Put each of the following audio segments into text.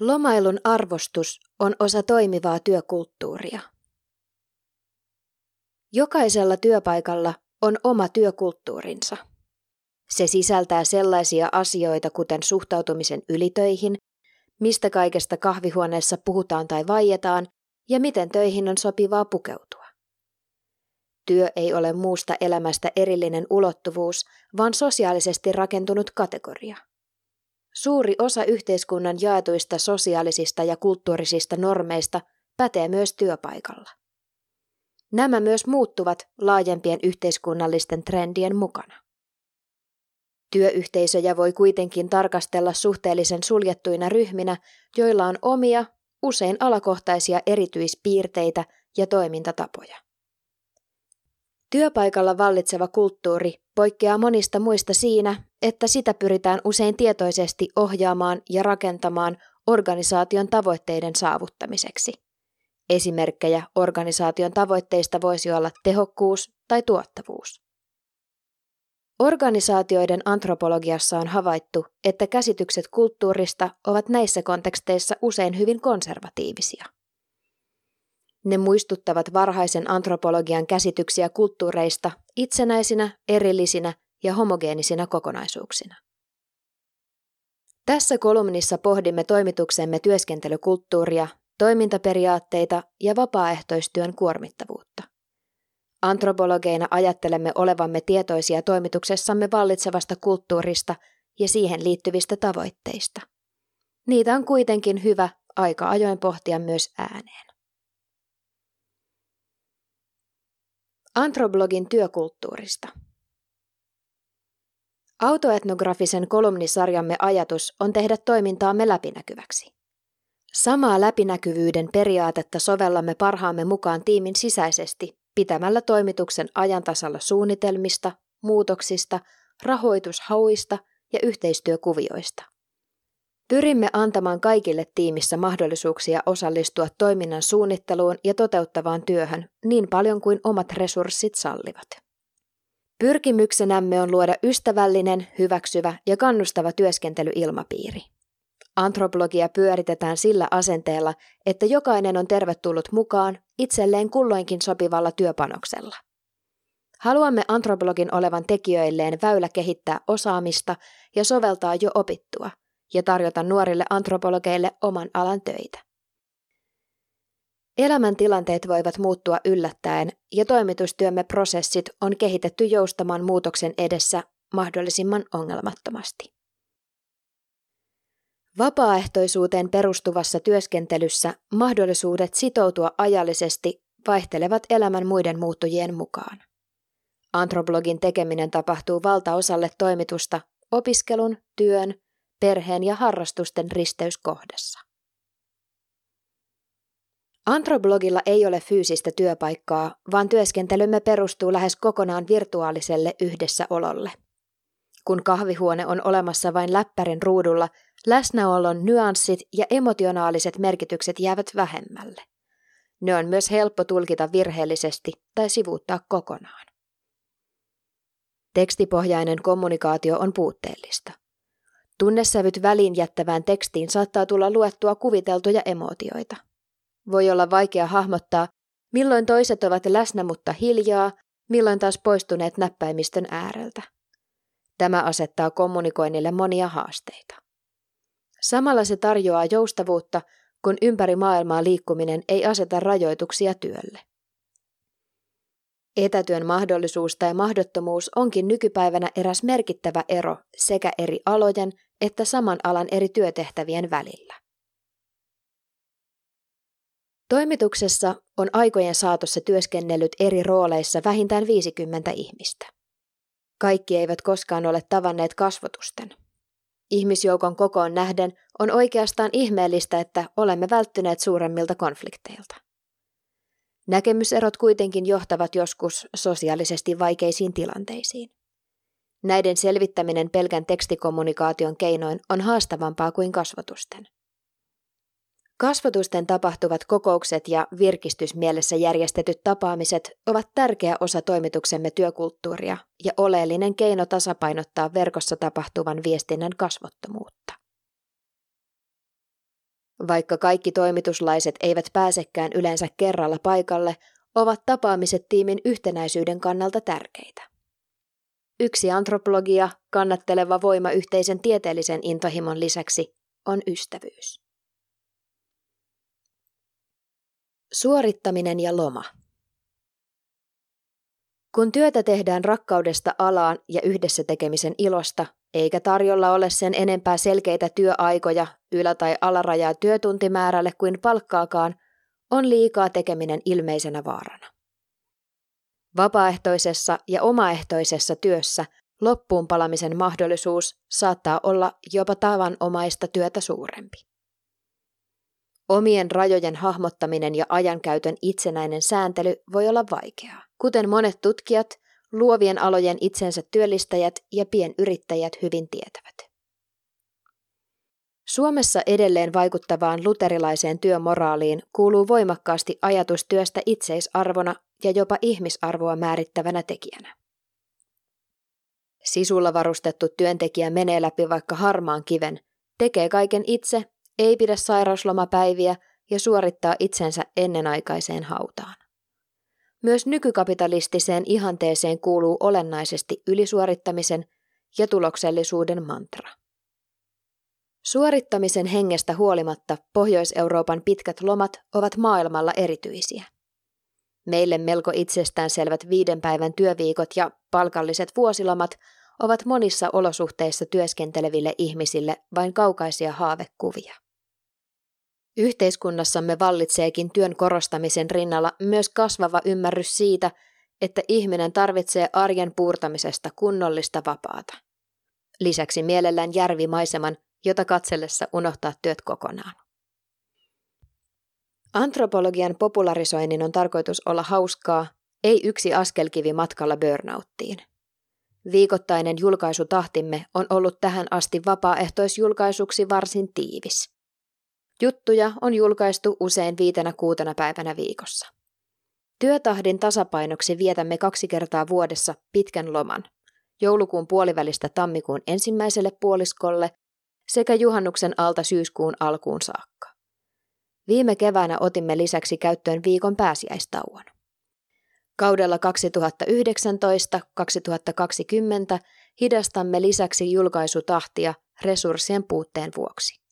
Lomailun arvostus on osa toimivaa työkulttuuria. Jokaisella työpaikalla on oma työkulttuurinsa. Se sisältää sellaisia asioita kuten suhtautumisen ylitöihin, mistä kaikesta kahvihuoneessa puhutaan tai vaietaan ja miten töihin on sopivaa pukeutua. Työ ei ole muusta elämästä erillinen ulottuvuus, vaan sosiaalisesti rakentunut kategoria. Suuri osa yhteiskunnan jaetuista sosiaalisista ja kulttuurisista normeista pätee myös työpaikalla. Nämä myös muuttuvat laajempien yhteiskunnallisten trendien mukana. Työyhteisöjä voi kuitenkin tarkastella suhteellisen suljettuina ryhminä, joilla on omia, usein alakohtaisia erityispiirteitä ja toimintatapoja. Työpaikalla vallitseva kulttuuri poikkeaa monista muista siinä, että sitä pyritään usein tietoisesti ohjaamaan ja rakentamaan organisaation tavoitteiden saavuttamiseksi. Esimerkkejä organisaation tavoitteista voisi olla tehokkuus tai tuottavuus. Organisaatioiden antropologiassa on havaittu, että käsitykset kulttuurista ovat näissä konteksteissa usein hyvin konservatiivisia. Ne muistuttavat varhaisen antropologian käsityksiä kulttuureista itsenäisinä, erillisinä ja homogeenisina kokonaisuuksina. Tässä kolumnissa pohdimme toimituksemme työskentelykulttuuria, toimintaperiaatteita ja vapaaehtoistyön kuormittavuutta. Antropologeina ajattelemme olevamme tietoisia toimituksessamme vallitsevasta kulttuurista ja siihen liittyvistä tavoitteista. Niitä on kuitenkin hyvä aika ajoin pohtia myös ääneen. Antroblogin työkulttuurista. Autoetnografisen kolumnisarjamme ajatus on tehdä toimintaamme läpinäkyväksi. Samaa läpinäkyvyyden periaatetta sovellamme parhaamme mukaan tiimin sisäisesti pitämällä toimituksen ajantasalla suunnitelmista, muutoksista, rahoitushauista ja yhteistyökuvioista. Pyrimme antamaan kaikille tiimissä mahdollisuuksia osallistua toiminnan suunnitteluun ja toteuttavaan työhön niin paljon kuin omat resurssit sallivat. Pyrkimyksenämme on luoda ystävällinen, hyväksyvä ja kannustava työskentelyilmapiiri. Antropologia pyöritetään sillä asenteella, että jokainen on tervetullut mukaan itselleen kulloinkin sopivalla työpanoksella. Haluamme antropologin olevan tekijöilleen väylä kehittää osaamista ja soveltaa jo opittua – ja tarjota nuorille antropologeille oman alan töitä. Elämäntilanteet voivat muuttua yllättäen ja toimitustyömme prosessit on kehitetty joustamaan muutoksen edessä mahdollisimman ongelmattomasti. Vapaaehtoisuuteen perustuvassa työskentelyssä mahdollisuudet sitoutua ajallisesti vaihtelevat elämän muiden muuttujien mukaan. Antropologin tekeminen tapahtuu valtaosalle toimitusta opiskelun, työn perheen ja harrastusten risteyskohdassa. Antroblogilla ei ole fyysistä työpaikkaa, vaan työskentelymme perustuu lähes kokonaan virtuaaliselle yhdessäololle. Kun kahvihuone on olemassa vain läppärin ruudulla, läsnäolon nyanssit ja emotionaaliset merkitykset jäävät vähemmälle. Ne on myös helppo tulkita virheellisesti tai sivuuttaa kokonaan. Tekstipohjainen kommunikaatio on puutteellista. Tunnesävyt väliin jättävään tekstiin saattaa tulla luettua kuviteltuja emootioita. Voi olla vaikea hahmottaa, milloin toiset ovat läsnä mutta hiljaa, milloin taas poistuneet näppäimistön ääreltä. Tämä asettaa kommunikoinnille monia haasteita. Samalla se tarjoaa joustavuutta, kun ympäri maailmaa liikkuminen ei aseta rajoituksia työlle. Etätyön mahdollisuus tai mahdottomuus onkin nykypäivänä eräs merkittävä ero sekä eri alojen että saman alan eri työtehtävien välillä. Toimituksessa on aikojen saatossa työskennellyt eri rooleissa vähintään 50 ihmistä. Kaikki eivät koskaan ole tavanneet kasvotusten. Ihmisjoukon kokoon nähden on oikeastaan ihmeellistä, että olemme välttyneet suuremmilta konflikteilta. Näkemyserot kuitenkin johtavat joskus sosiaalisesti vaikeisiin tilanteisiin. Näiden selvittäminen pelkän tekstikommunikaation keinoin on haastavampaa kuin kasvotusten. Kasvotusten tapahtuvat kokoukset ja virkistysmielessä järjestetyt tapaamiset ovat tärkeä osa toimituksemme työkulttuuria ja oleellinen keino tasapainottaa verkossa tapahtuvan viestinnän kasvottomuutta. Vaikka kaikki toimituslaiset eivät pääsekään yleensä kerralla paikalle, ovat tapaamiset tiimin yhtenäisyyden kannalta tärkeitä. Yksi antropologia kannatteleva voima yhteisen tieteellisen intohimon lisäksi on ystävyys. Suorittaminen ja loma. Kun työtä tehdään rakkaudesta alaan ja yhdessä tekemisen ilosta, eikä tarjolla ole sen enempää selkeitä työaikoja, ylä- tai alarajaa työtuntimäärälle kuin palkkaakaan, on liikaa tekeminen ilmeisenä vaarana. Vapaaehtoisessa ja omaehtoisessa työssä loppuun palamisen mahdollisuus saattaa olla jopa tavanomaista työtä suurempi. Omien rajojen hahmottaminen ja ajankäytön itsenäinen sääntely voi olla vaikeaa. Kuten monet tutkijat, luovien alojen itsensä työllistäjät ja pienyrittäjät hyvin tietävät. Suomessa edelleen vaikuttavaan luterilaiseen työmoraaliin kuuluu voimakkaasti ajatus työstä itseisarvona ja jopa ihmisarvoa määrittävänä tekijänä. Sisulla varustettu työntekijä menee läpi vaikka harmaan kiven, tekee kaiken itse, ei pidä sairauslomapäiviä ja suorittaa itsensä ennenaikaiseen hautaan. Myös nykykapitalistiseen ihanteeseen kuuluu olennaisesti ylisuorittamisen ja tuloksellisuuden mantra. Suorittamisen hengestä huolimatta Pohjois-Euroopan pitkät lomat ovat maailmalla erityisiä. Meille melko itsestäänselvät viiden päivän työviikot ja palkalliset vuosilomat ovat monissa olosuhteissa työskenteleville ihmisille vain kaukaisia haavekuvia. Yhteiskunnassamme vallitseekin työn korostamisen rinnalla myös kasvava ymmärrys siitä, että ihminen tarvitsee arjen puurtamisesta kunnollista vapaata. Lisäksi mielellään järvimaiseman, jota katsellessa unohtaa työt kokonaan. Antropologian popularisoinnin on tarkoitus olla hauskaa, ei yksi askelkivi matkalla burnouttiin. Viikoittainen julkaisutahtimme on ollut tähän asti vapaaehtoisjulkaisuksi varsin tiivis. Juttuja on julkaistu usein viitenä kuutena päivänä viikossa. Työtahdin tasapainoksi vietämme kaksi kertaa vuodessa pitkän loman, joulukuun puolivälistä tammikuun ensimmäiselle puoliskolle sekä juhannuksen alta syyskuun alkuun saakka. Viime keväänä otimme lisäksi käyttöön viikon pääsiäistauon. Kaudella 2019-2020 hidastamme lisäksi julkaisutahtia resurssien puutteen vuoksi.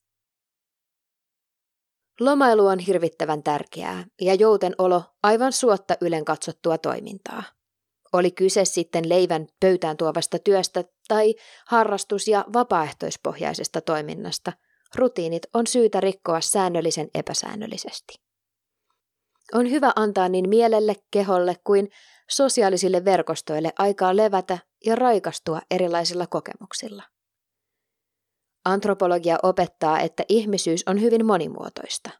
Lomailu on hirvittävän tärkeää ja jouten olo aivan suotta ylen katsottua toimintaa. Oli kyse sitten leivän pöytään tuovasta työstä tai harrastus- ja vapaaehtoispohjaisesta toiminnasta, rutiinit on syytä rikkoa säännöllisen epäsäännöllisesti. On hyvä antaa niin mielelle, keholle kuin sosiaalisille verkostoille aikaa levätä ja raikastua erilaisilla kokemuksilla. Antropologia opettaa, että ihmisyys on hyvin monimuotoista.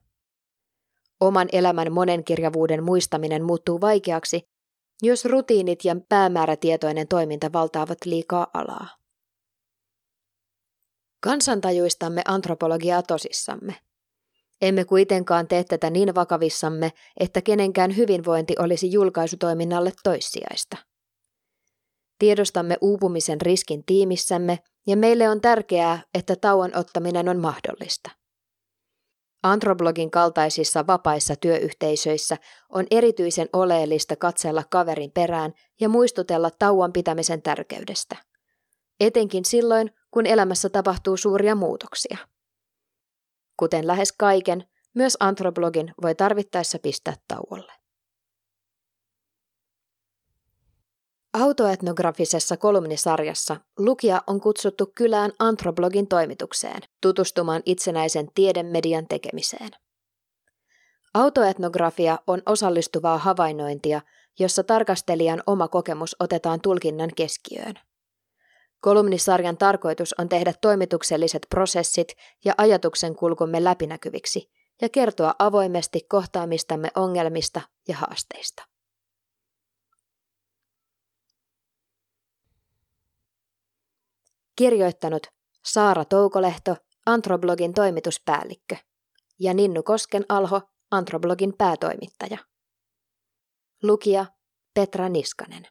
Oman elämän monenkirjavuuden muistaminen muuttuu vaikeaksi, jos rutiinit ja päämäärätietoinen toiminta valtaavat liikaa alaa. Kansantajuistamme antropologiaa tosissamme. Emme kuitenkaan tee tätä niin vakavissamme, että kenenkään hyvinvointi olisi julkaisutoiminnalle toissijaista. Tiedostamme uupumisen riskin tiimissämme ja meille on tärkeää, että tauon ottaminen on mahdollista. Antroblogin kaltaisissa vapaissa työyhteisöissä on erityisen oleellista katsella kaverin perään ja muistutella tauon pitämisen tärkeydestä. Etenkin silloin, kun elämässä tapahtuu suuria muutoksia. Kuten lähes kaiken, myös antroblogin voi tarvittaessa pistää tauolle. Autoetnografisessa kolumnisarjassa lukija on kutsuttu kylään Antroblogin toimitukseen tutustumaan itsenäisen tiedemedian tekemiseen. Autoetnografia on osallistuvaa havainnointia, jossa tarkastelijan oma kokemus otetaan tulkinnan keskiöön. Kolumnisarjan tarkoitus on tehdä toimitukselliset prosessit ja ajatuksen kulkumme läpinäkyviksi ja kertoa avoimesti kohtaamistamme ongelmista ja haasteista. Kirjoittanut Saara Toukolehto, Antroblogin toimituspäällikkö, ja Ninnu Kosken Alho, Antroblogin päätoimittaja. Lukija Petra Niskanen.